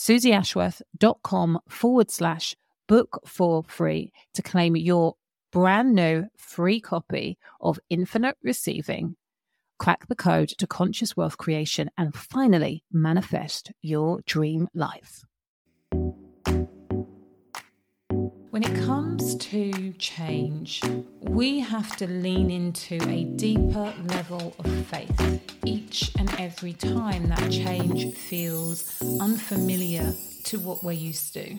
suzyashworth.com forward slash book for free to claim your brand new free copy of Infinite Receiving. Crack the code to conscious wealth creation and finally manifest your dream life. When it comes to change, we have to lean into a deeper level of faith each and every time that change feels unfamiliar to what we're used to.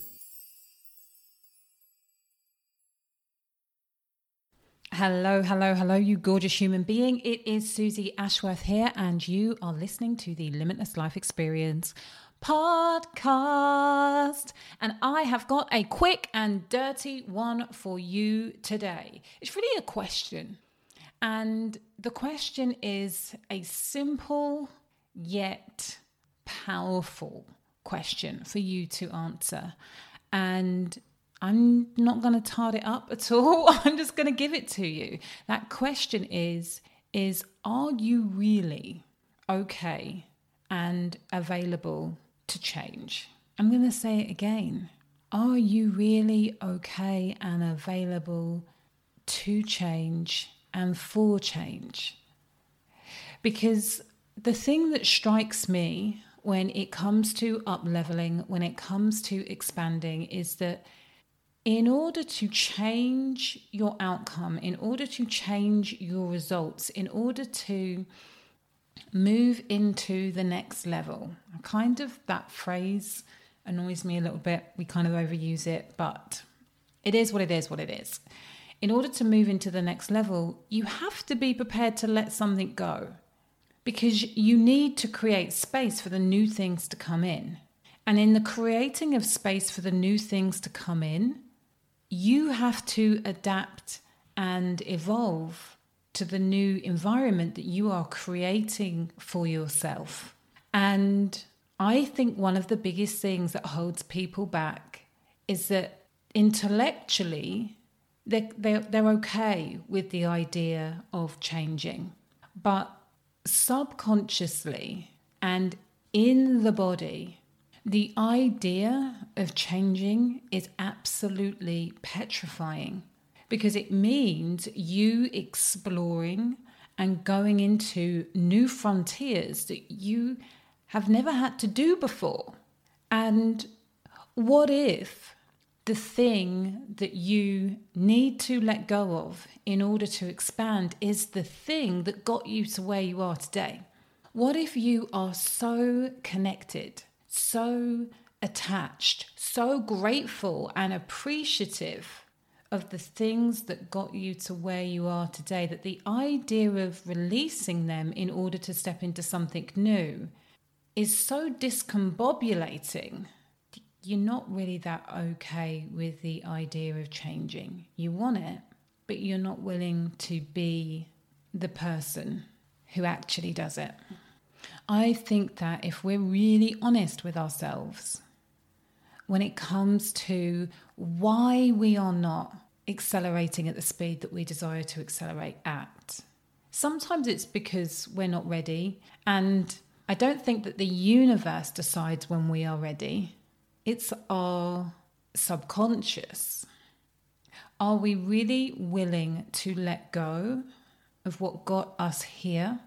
Hello, hello, hello, you gorgeous human being. It is Suzy Ashworth here, and you are listening to the Limitless Life Experience podcast. And I have got a quick and dirty one for you today. It's really a question. And the question is a simple yet powerful question for you to answer. And I'm not going to tart it up at all. I'm just going to give it to you. That question is is are you really okay and available to change? I'm going to say it again. Are you really okay and available to change and for change? Because the thing that strikes me when it comes to up leveling, when it comes to expanding, is that in order to change your outcome, in order to change your results, in order to move into the next level, kind of that phrase annoys me a little bit. We kind of overuse it, but it is what it is, what it is. In order to move into the next level, you have to be prepared to let something go because you need to create space for the new things to come in. And in the creating of space for the new things to come in, you have to adapt and evolve to the new environment that you are creating for yourself. And I think one of the biggest things that holds people back is that intellectually, they're, they're, they're okay with the idea of changing. But subconsciously and in the body, the idea of changing is absolutely petrifying because it means you exploring and going into new frontiers that you have never had to do before. And what if the thing that you need to let go of in order to expand is the thing that got you to where you are today? What if you are so connected? So attached, so grateful and appreciative of the things that got you to where you are today that the idea of releasing them in order to step into something new is so discombobulating. You're not really that okay with the idea of changing. You want it, but you're not willing to be the person who actually does it. I think that if we're really honest with ourselves, when it comes to why we are not accelerating at the speed that we desire to accelerate at, sometimes it's because we're not ready. And I don't think that the universe decides when we are ready, it's our subconscious. Are we really willing to let go of what got us here?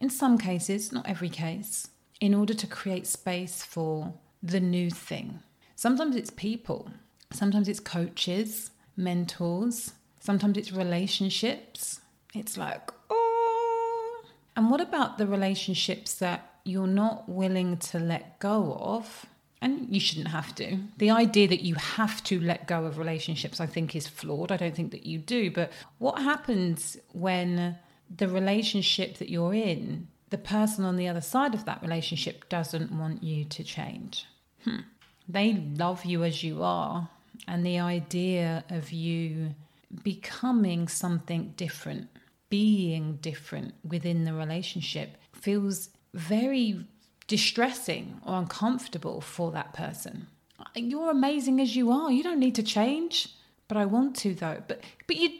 In some cases, not every case, in order to create space for the new thing. Sometimes it's people, sometimes it's coaches, mentors, sometimes it's relationships. It's like, oh. And what about the relationships that you're not willing to let go of? And you shouldn't have to. The idea that you have to let go of relationships, I think, is flawed. I don't think that you do. But what happens when the relationship that you're in, the person on the other side of that relationship doesn't want you to change. Hmm. They love you as you are. And the idea of you becoming something different, being different within the relationship feels very distressing or uncomfortable for that person. You're amazing as you are. You don't need to change. But I want to though. But but you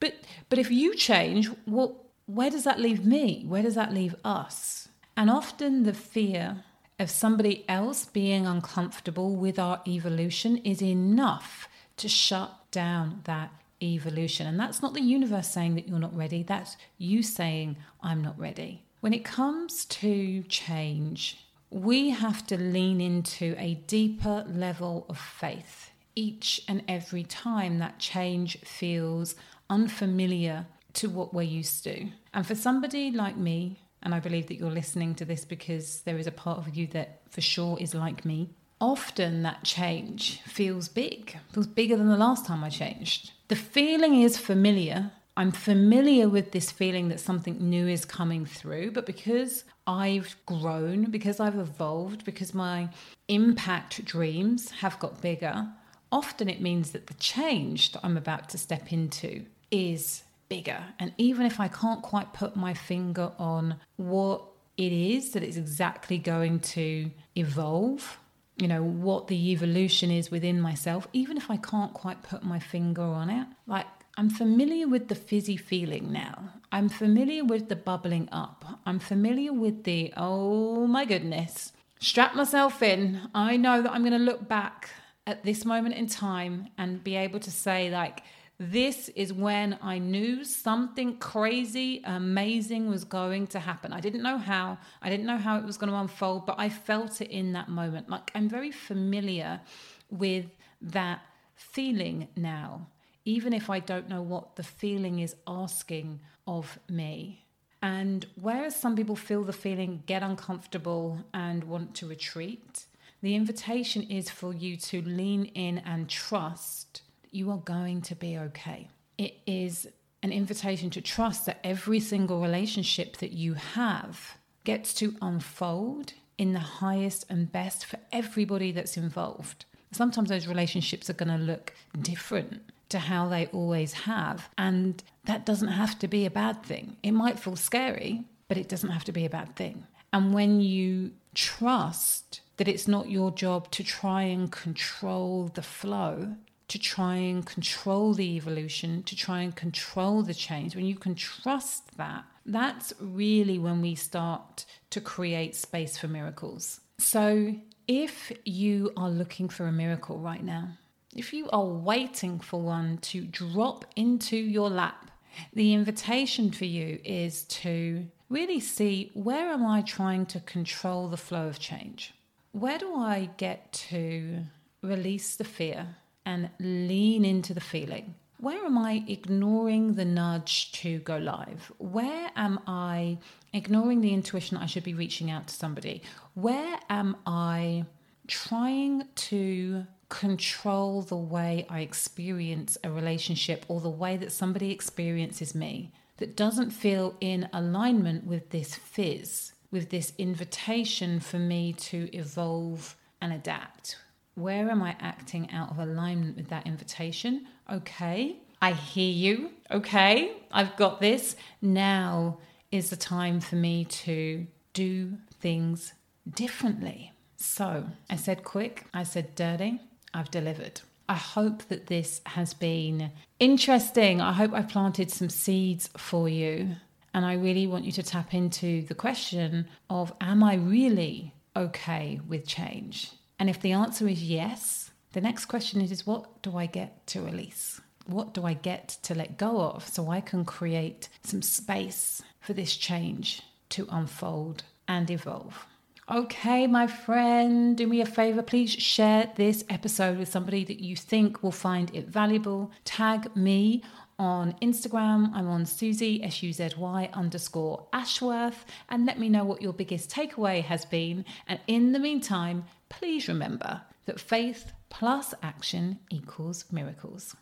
but but if you change, well where does that leave me? Where does that leave us? And often the fear of somebody else being uncomfortable with our evolution is enough to shut down that evolution. And that's not the universe saying that you're not ready, that's you saying, I'm not ready. When it comes to change, we have to lean into a deeper level of faith each and every time that change feels unfamiliar to what we're used to. And for somebody like me, and I believe that you're listening to this because there is a part of you that for sure is like me, often that change feels big, feels bigger than the last time I changed. The feeling is familiar. I'm familiar with this feeling that something new is coming through, but because I've grown, because I've evolved, because my impact dreams have got bigger, often it means that the change that I'm about to step into is bigger. And even if I can't quite put my finger on what it is that it's exactly going to evolve, you know, what the evolution is within myself, even if I can't quite put my finger on it, like I'm familiar with the fizzy feeling now. I'm familiar with the bubbling up. I'm familiar with the, oh my goodness, strap myself in. I know that I'm going to look back at this moment in time and be able to say, like, this is when I knew something crazy, amazing was going to happen. I didn't know how, I didn't know how it was going to unfold, but I felt it in that moment. Like I'm very familiar with that feeling now, even if I don't know what the feeling is asking of me. And whereas some people feel the feeling, get uncomfortable, and want to retreat, the invitation is for you to lean in and trust you are going to be okay. It is an invitation to trust that every single relationship that you have gets to unfold in the highest and best for everybody that's involved. Sometimes those relationships are going to look different to how they always have. And that doesn't have to be a bad thing. It might feel scary, but it doesn't have to be a bad thing. And when you trust that it's not your job to try and control the flow, to try and control the evolution, to try and control the change, when you can trust that, that's really when we start to create space for miracles. So, if you are looking for a miracle right now, if you are waiting for one to drop into your lap, the invitation for you is to really see where am I trying to control the flow of change? Where do I get to release the fear? And lean into the feeling. Where am I ignoring the nudge to go live? Where am I ignoring the intuition I should be reaching out to somebody? Where am I trying to control the way I experience a relationship or the way that somebody experiences me that doesn't feel in alignment with this fizz, with this invitation for me to evolve and adapt? Where am I acting out of alignment with that invitation? Okay, I hear you. Okay, I've got this. Now is the time for me to do things differently. So I said quick, I said dirty, I've delivered. I hope that this has been interesting. I hope I planted some seeds for you. And I really want you to tap into the question of Am I really okay with change? And if the answer is yes, the next question is, what do I get to release? What do I get to let go of so I can create some space for this change to unfold and evolve? Okay, my friend, do me a favor. Please share this episode with somebody that you think will find it valuable. Tag me on Instagram. I'm on Suzy, S U Z Y underscore Ashworth, and let me know what your biggest takeaway has been. And in the meantime, please remember that faith plus action equals miracles.